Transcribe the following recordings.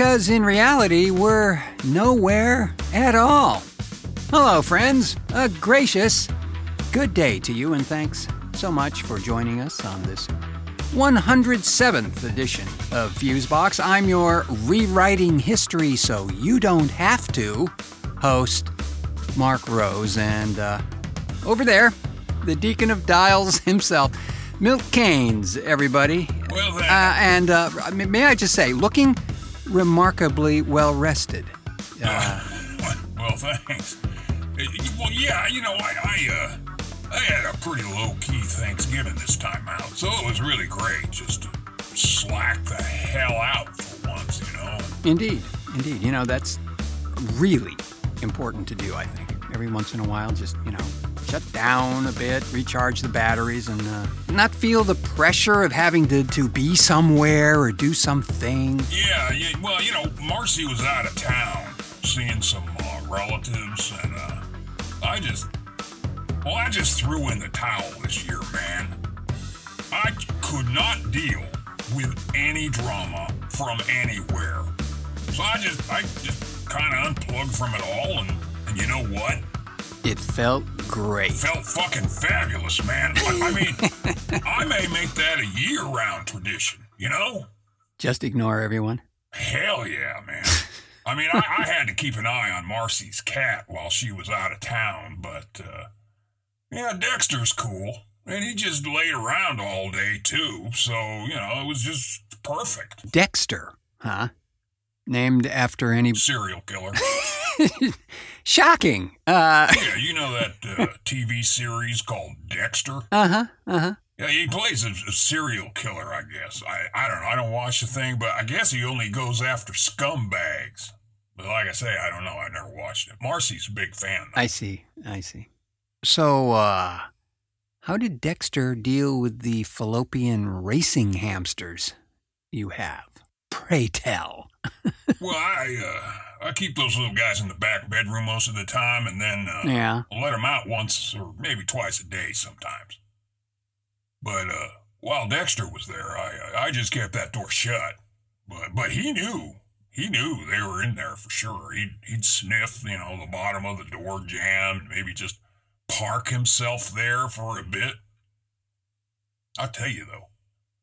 Because in reality, we're nowhere at all. Hello, friends. A gracious good day to you, and thanks so much for joining us on this 107th edition of Fusebox. I'm your rewriting history so you don't have to host, Marc Rose, and uh, over there, the Deacon of Dials himself, Milt Kanes, everybody. Well, Uh, and uh, may I just say, looking remarkably well rested. Uh, well, thanks. Uh, Well, yeah, you know, I, I, uh, I had a pretty low key Thanksgiving this time out, so it was really great just to slack the hell out for once, you know. Indeed, indeed. You know, that's really important to do, I think. Every once in a while, just, you know, shut down a bit, recharge the batteries, and uh, not feel the pressure of having to, to be somewhere or do something. Yeah, yeah, well, you know, Marcy was out of town seeing some uh, relatives, and uh, I just, well, I just threw in the towel this year, man. I could not deal with any drama from anywhere. So I just, I just kind of unplugged from it all, and, and you know what? It felt great. Felt fucking fabulous, man. I, mean, I may make that a year-round tradition, you know? Just ignore everyone. Hell yeah, man. I mean, I, I had to keep an eye on Marcy's cat while she was out of town, but, uh, yeah, Dexter's cool. And he just laid around all day, too. So, you know, it was just perfect. Dexter, huh? Named after any. Serial killer. Shocking. Uh yeah, you know that uh, TV series called Dexter? Uh huh. Uh huh. Yeah, he plays a, a serial killer, I guess. I, I don't know. I don't watch the thing, but I guess he only goes after scumbags. But like I say, I don't know. I never watched it. Marcy's a big fan. though. I see. I see. So, uh, how did Dexter deal with the fallopian racing hamsters you have? Pray tell. Well, I uh, I keep those little guys in the back bedroom most of the time, and then uh, Yeah. I'll let them out once or maybe twice a day sometimes. But uh, while Dexter was there, I I just kept that door shut. But but he knew he knew they were in there for sure. He'd he'd sniff, you know, the bottom of the door jammed, maybe just park himself there for a bit. I'll tell you though,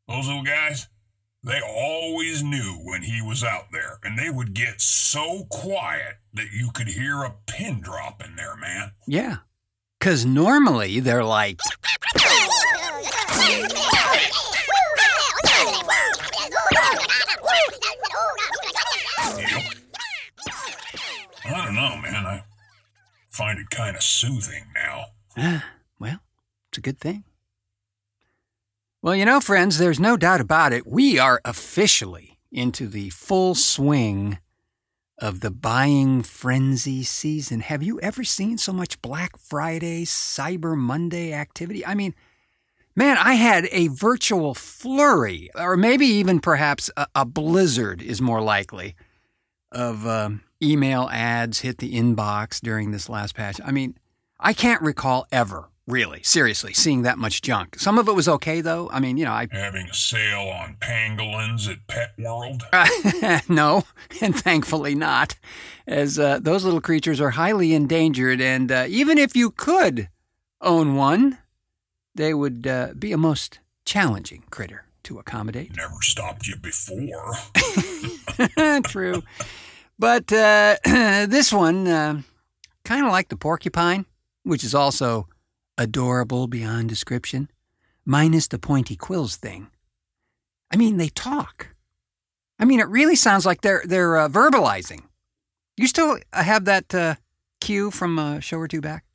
those little guys, they always knew when he was out there, and they would get so quiet that you could hear a pin drop in there, man. Yeah. Because normally they're like, Yep. I don't know, man. I find it kind of soothing now. ah, well, it's a good thing. Well, you know, friends, there's no doubt about it. We are officially into the full swing of the buying frenzy season. Have you ever seen so much Black Friday, Cyber Monday activity? I mean, man, I had a virtual flurry, or maybe even perhaps a, a blizzard is more likely, of um, email ads hit the inbox during this last patch. I mean, I can't recall ever, really, seriously, seeing that much junk. Some of it was okay, though. I mean, you know, I Having a sale on pangolins at Pet World. no, and thankfully not, as uh, those little creatures are highly endangered, and uh, even if you could own one, they would uh, be a most challenging critter to accommodate. Never stopped you before. True. But uh, this one, uh, kind of like the porcupine, which is also adorable beyond description, minus the pointy quills thing. I mean, they talk. I mean, it really sounds like they're they're uh, verbalizing. You still have that uh, cue from a show or two back?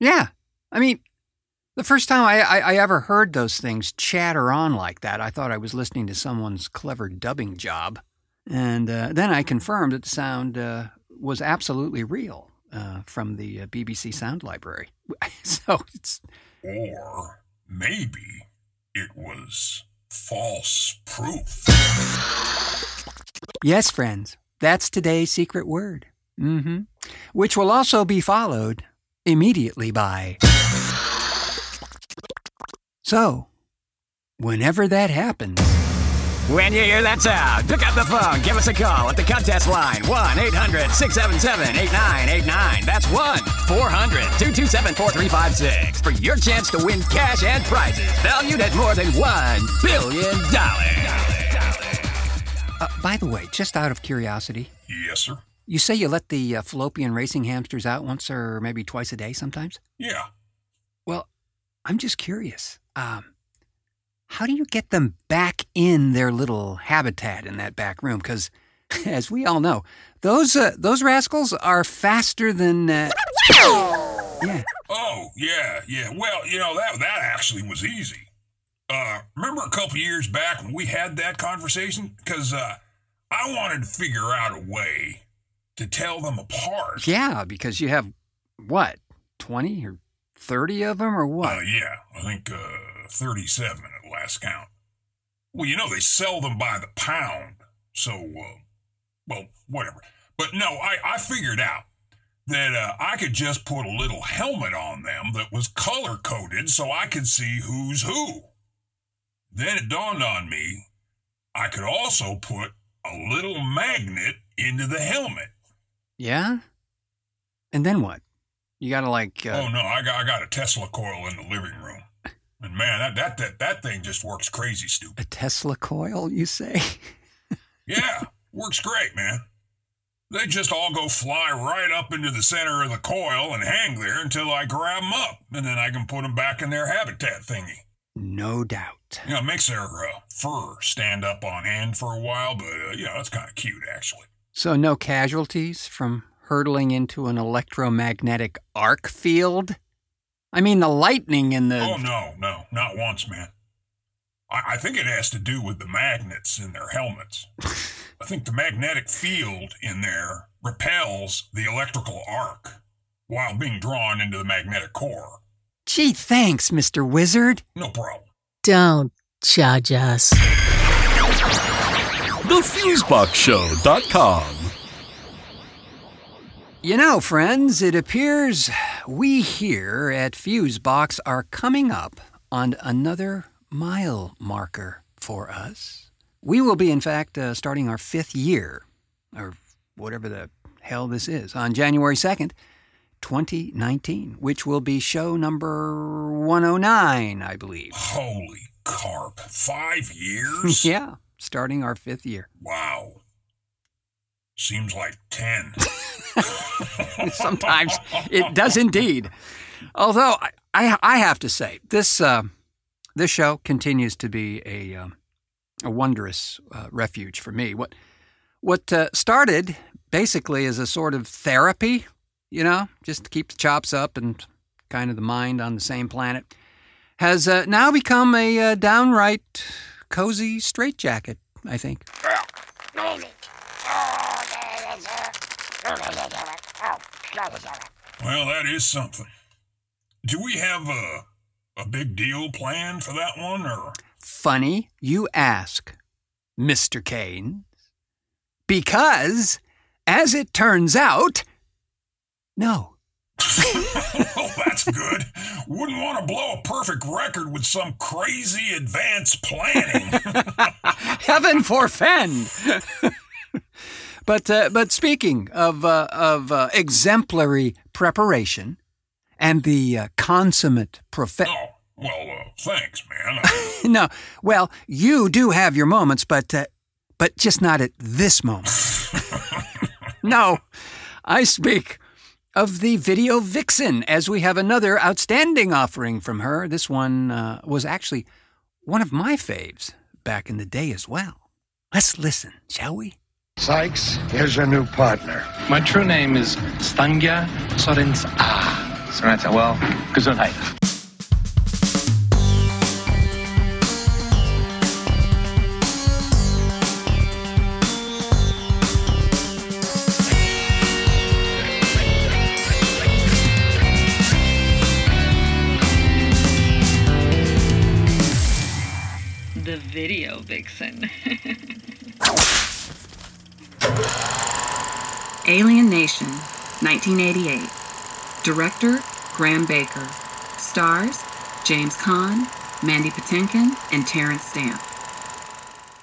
Yeah. I mean, the first time I, I, I ever heard those things chatter on like that, I thought I was listening to someone's clever dubbing job. And uh, then I confirmed that the sound uh, was absolutely real uh, from the uh, BBC Sound Library. so it's. Or maybe it was false proof. Yes, friends, that's today's secret word. Mm-hmm. Which will also be followed immediately by. So, whenever that happens. When you hear that sound, pick up the phone, give us a call at the contest line 1 800 677 8989. That's 1 400 227 4356 for your chance to win cash and prizes valued at more than $1 billion. Uh, by the way, just out of curiosity, Yes, sir. you say you let the uh, fallopian racing hamsters out once or maybe twice a day sometimes? Yeah. Well, I'm just curious. Um, how do you get them back in their little habitat in that back room? Because, as we all know, those uh, those rascals are faster than. Uh, yeah. Oh, yeah, yeah. Well, you know, that that actually was easy. Uh, remember a couple years back when we had that conversation? Because uh, I wanted to figure out a way to tell them apart. Yeah, because you have what, twenty or thirty of them, or what? Uh, yeah, I think uh, 37 at last count. Well, you know, they sell them by the pound. So, uh, well, whatever. But no, I, I figured out that uh, I could just put a little helmet on them that was color coded so I could see who's who. Then it dawned on me I could also put a little magnet into the helmet. yeah. And then what? You gotta like. Uh, Oh no, I got I got a Tesla coil in the living room. And man, that that that, that thing just works crazy stupid. A Tesla coil, you say? Yeah, works great, man. They just all go fly right up into the center of the coil and hang there until I grab them up, and then I can put them back in their habitat thingy. no doubt. You know, it makes their uh, fur stand up on end for a while, but uh, yeah, that's kind of cute actually. So, no casualties from hurtling into an electromagnetic arc field? I mean, the lightning and the. Oh no, no, not once, man. I, I think it has to do with the magnets in their helmets. I think the magnetic field in there repels the electrical arc while being drawn into the magnetic core. Gee, thanks, Mr. Wizard. No problem. Don't judge us. TheFuseboxShow.com. You know, friends, it appears we here at Fusebox are coming up on another mile marker for us. We will be, in fact, uh, starting our fifth year, or whatever the hell this is, on January 2nd, 2019, which will be show number 109, I believe. Holy carp. Five years? yeah, starting our fifth year. Wow. Seems like ten. Sometimes it does indeed. Although I, I, I have to say this uh, this show continues to be a um, a wondrous uh, refuge for me. What what uh, started basically as a sort of therapy, you know, just to keep the chops up and kind of the mind on the same planet, has uh, now become a uh, downright cozy straitjacket. I think. Well, that is something. Do we have a, a big deal planned for that one, or? Funny you ask, Mr. Kane. Because, as it turns out, no. oh, that's good. Wouldn't want to blow a perfect record with some crazy advanced planning. Heaven forfend! But, uh, but speaking of, uh, of uh, exemplary preparation and the uh, consummate profe- oh, well, uh, thanks, man. I- no, well, you do have your moments, but uh, but just not at this moment. no, I speak of the video vixen, as we have another outstanding offering from her. This one uh, was actually one of my faves back in the day as well. Let's listen, shall we? Sykes, here's your new partner. My true name is Stangia Soren's Ah, Sorensa, well, Gesundheit. The video vixen. 1988. Director Graham Baker. Stars James Caan, Mandy Patinkin, and Terence Stamp.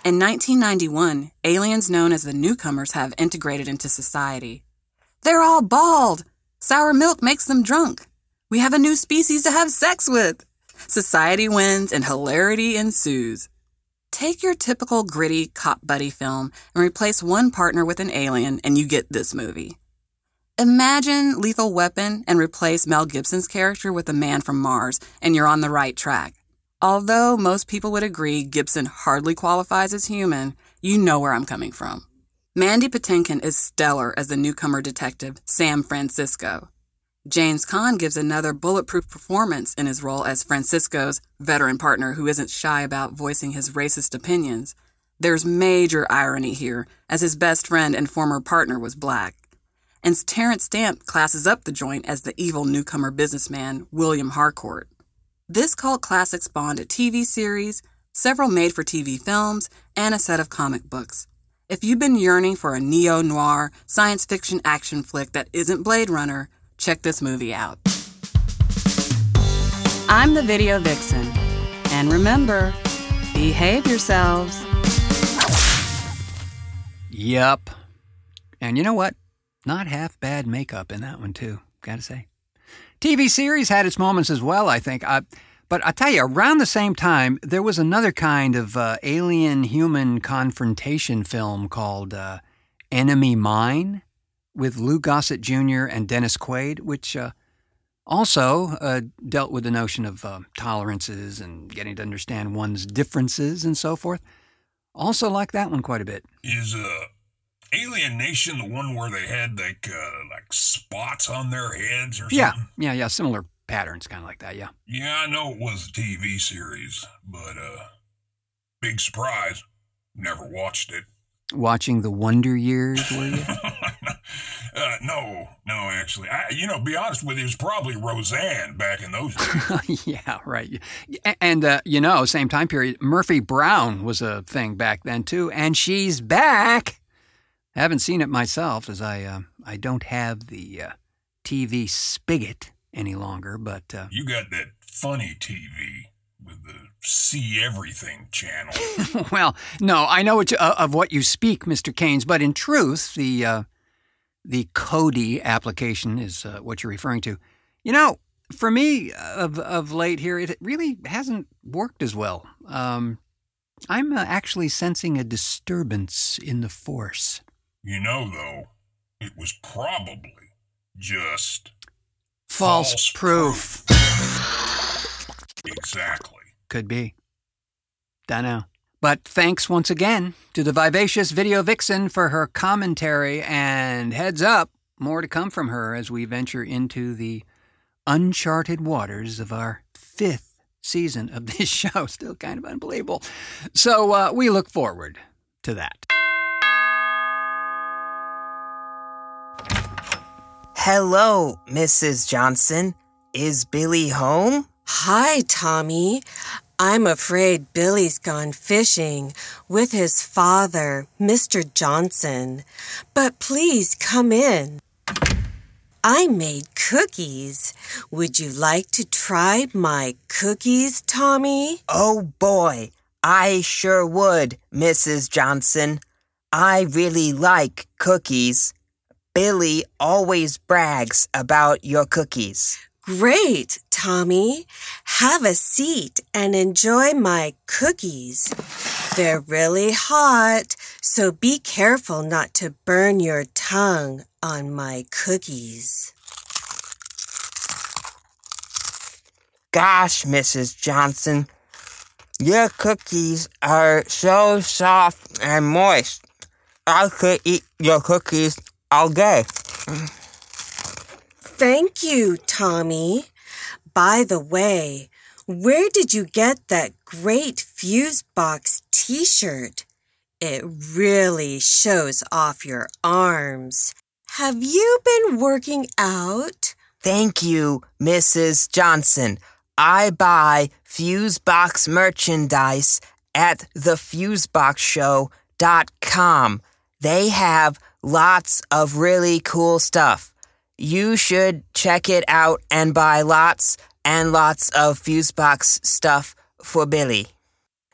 In 1991, aliens known as the newcomers have integrated into society. They're all bald. Sour milk makes them drunk. We have a new species to have sex with. Society wins and hilarity ensues. Take your typical gritty cop buddy film and replace one partner with an alien, and you get this movie. Imagine Lethal Weapon and replace Mel Gibson's character with a man from Mars, and you're on the right track. Although most people would agree Gibson hardly qualifies as human, you know where I'm coming from. Mandy Patinkin is stellar as the newcomer detective, Sam Francisco. James Caan gives another bulletproof performance in his role as Francisco's veteran partner who isn't shy about voicing his racist opinions. There's major irony here, as his best friend and former partner was black. And Terence Stamp classes up the joint as the evil newcomer businessman, William Harcourt. This cult classic spawned a TV series, several made for TV films, and a set of comic books. If you've been yearning for a neo noir, science fiction action flick that isn't Blade Runner, check this movie out. I'm the Video Vixen. And remember, behave yourselves. Yup. And you know what? Not half bad makeup in that one, too, gotta say. TV series had its moments as well, I think. I, but I tell you, around the same time, there was another kind of uh, alien human confrontation film called uh, Enemy Mine with Lou Gossett Jr. and Dennis Quaid, which uh, also uh, dealt with the notion of uh, tolerances and getting to understand one's differences and so forth. Also like that one quite a bit. Is Alien Nation the one where they had like uh, like spots on their heads or something? Yeah, yeah, yeah. Similar patterns, kind of like that. Yeah. Yeah, I know it was a TV series, but uh, big surprise. Never watched it. Watching the Wonder Years, were you? uh, no, no, actually. I, you know, be honest with you, it was probably Roseanne back in those days. yeah, right. And, uh, you know, same time period, Murphy Brown was a thing back then, too. And she's back. I haven't seen it myself, as I, uh, I don't have the uh, TV spigot any longer, but. Uh, you got that funny TV with the see everything channel. well, no, I know what you, uh, of what you speak, Mr. Kanes, but in truth, the uh, the Kodi application is uh, what you're referring to. You know, for me, of of late here, it really hasn't worked as well. Um, I'm uh, actually sensing a disturbance in the force. You know, though, it was probably just false, false proof. proof. Exactly. Could be. Dunno. But thanks once again to the vivacious video vixen for her commentary, and heads up, more to come from her as we venture into the uncharted waters of our fifth season of this show. Still kind of unbelievable. So uh, we look forward to that. Hello, Mrs. Johnson. Is Billy home? Hi, Tommy. I'm afraid Billy's gone fishing with his father, Mr. Johnson. But please come in. I made cookies. Would you like to try my cookies, Tommy? Oh boy, I sure would, Mrs. Johnson. I really like cookies. Billy always brags about your cookies. Great, Tommy. Have a seat and enjoy my cookies. They're really hot, so be careful not to burn your tongue on my cookies. Gosh, Mrs. Johnson, your cookies are so soft and moist. I could eat your cookies all day. Thank you, Tommy. By the way, where did you get that great Fusebox t shirt? It really shows off your arms. Have you been working out? Thank you, Mrs. Johnson. I buy Fusebox merchandise at thefuseboxshow.com. They have lots of really cool stuff. You should check it out and buy lots and lots of Fusebox stuff for Billy.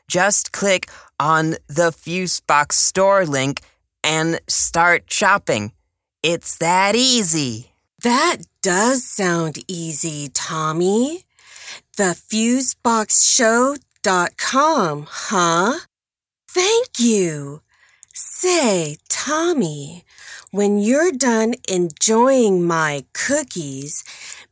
Just click on the Fusebox store link and start shopping. It's that easy. That does sound easy, Tommy. TheFuseboxShow.com, huh? Thank you. Say, Tommy, when you're done enjoying my cookies,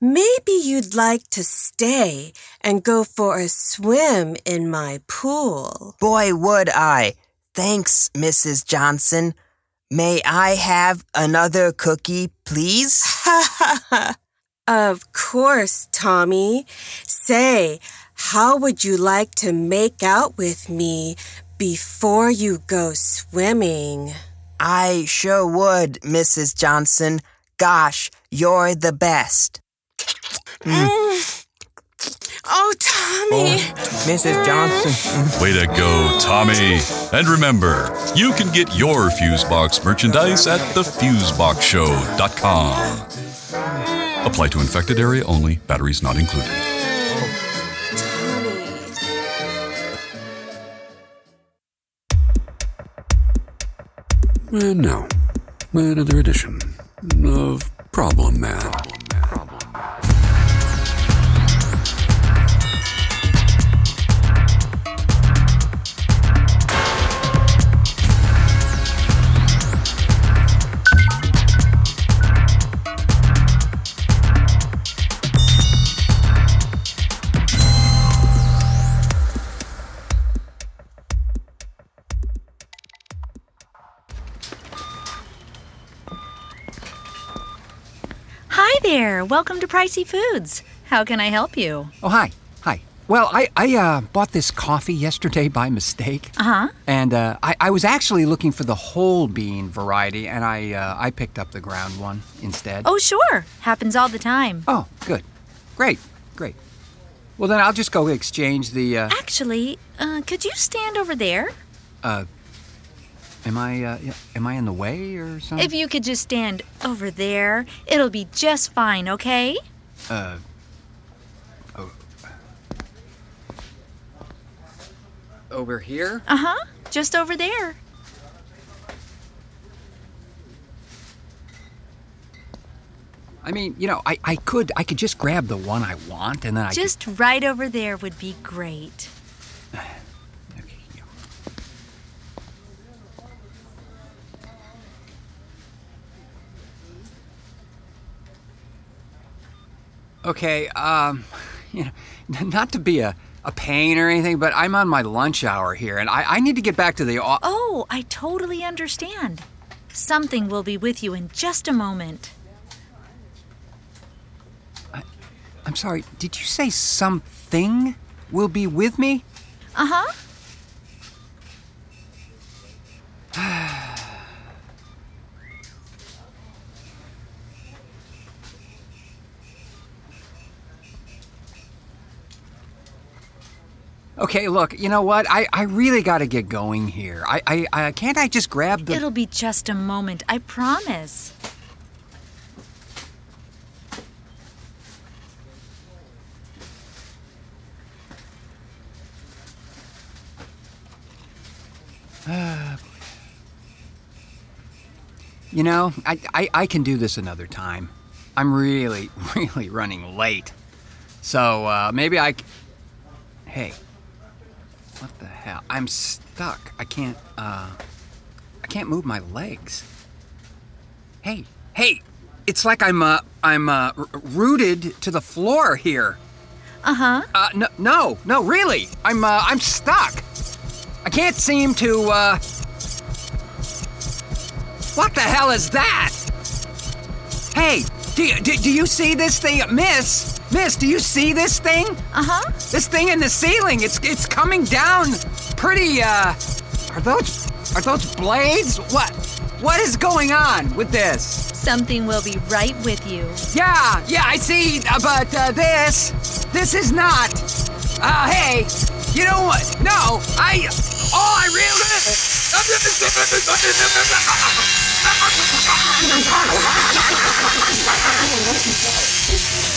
maybe you'd like to stay and go for a swim in my pool. Boy, would I. Thanks, Mrs. Johnson. May I have another cookie, please? of course, Tommy. Say, how would you like to make out with me before you go swimming? I sure would, Mrs. Johnson. Gosh, you're the best. Mm. mm. Oh, Tommy. Oh, Mrs. Johnson. Mm. Way to go, Tommy. And remember, you can get your Fusebox merchandise at thefuseboxshow.com. Mm. Apply to infected area only, batteries not included. Eh, and now, eh, another edition of Problem Man. There. Welcome to Pricey Foods. How can I help you? Oh, hi. Hi. Well, I, I uh, bought this coffee yesterday by mistake. Uh huh. And uh, I, I was actually looking for the whole bean variety, and I, uh, I picked up the ground one instead. Oh, sure. Happens all the time. Oh, good. Great. Great. Well, then I'll just go exchange the. Uh, Actually, uh, could you stand over there? uh, am I uh, am I in the way or something? If you could just stand over there, it'll be just fine, okay? Uh. Oh. Over here? Uh huh. Just over there. I mean, you know, I, I could I could just grab the one I want and then I Just right over there would be great. Okay. Um, you know, not to be a, a pain or anything, but I'm on my lunch hour here, and I, I need to get back to the. o- Oh, I totally understand. Something will be with you in just a moment. I'm sorry. Did you say something will be with me? Uh huh. Okay, look. You know what? I, I really got to get going here. I, I I can't I just grab the. It'll be just a moment, I promise. You know, I, I, I can do this another time. I'm really, really running late. So uh, maybe I. Hey, what the hell? I'm stuck. I can't. Uh, I can't move my legs. Hey, hey! It's like I'm uh, I'm uh, r- rooted to the floor here. Uh huh. Uh, no, no, no, really. I'm uh, I'm stuck. I can't seem to. Uh... What the hell is that? Hey, do you, do, do you see this thing, Miss? Miss, do you see this thing? Uh huh. This thing in the ceiling. It's it's coming down. Pretty. Uh, are those are those blades? What what is going on with this? Something will be right with you. Yeah, yeah, I see. uh, But uh, this, this is not. Uh, hey, you know what? No, I. All I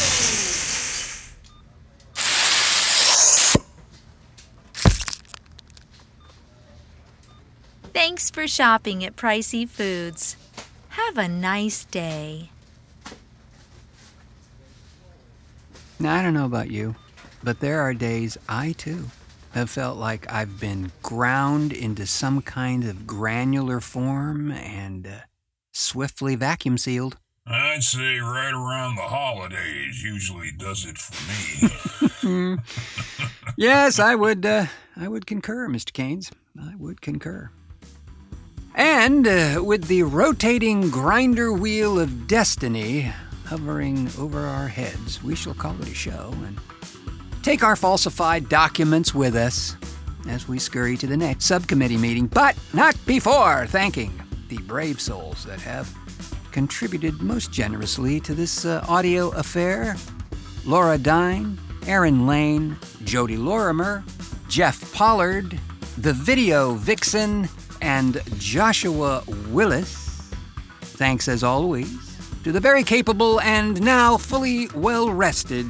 Thanks for shopping at Pricey Foods. Have a nice day. Now, I don't know about you, but there are days I too have felt like I've been ground into some kind of granular form and uh, swiftly vacuum sealed. I'd say right around the holidays usually does it for me. yes, I would. Uh, I would concur, Mr. Kanes. I would concur. And uh, with the rotating grinder wheel of destiny hovering over our heads, we shall call it a show and take our falsified documents with us as we scurry to the next subcommittee meeting, but not before thanking the brave souls that have contributed most generously to this uh, audio affair. Laura Duyn, Erin Lehn, Jodi Lorimer, Jeff Pollard, the video vixen, and Joshua Willis. Thanks as always to the very capable and now fully well rested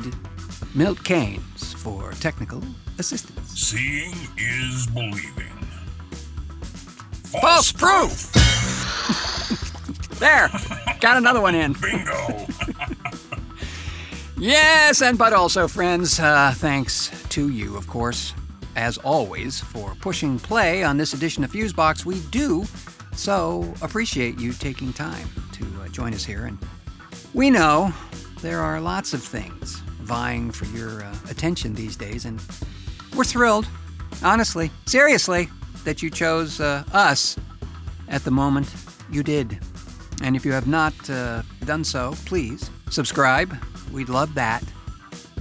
Milt Kanes for technical assistance. Seeing is believing. False proof! there, got another one in. Bingo! yes, and but also, friends, uh, thanks to you, of course, as always, for pushing play on this edition of Fusebox. We do so appreciate you taking time to uh, join us here. And we know there are lots of things vying for your uh, attention these days, and we're thrilled, honestly, seriously, that you chose uh, us at the moment you did. And if you have not uh, done so, please subscribe. We'd love that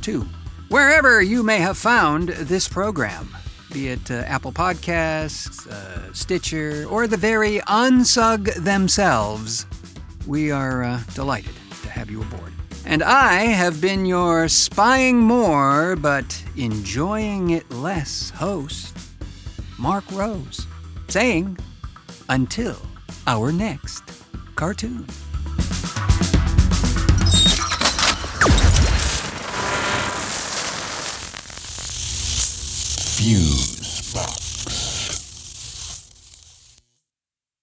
too. Wherever you may have found this program, be it uh, Apple Podcasts, uh, Stitcher, or the very unsug themselves, we are uh, delighted to have you aboard. And I have been your spying more but enjoying it less host, Marc Rose, saying, until our next cartoon. Box.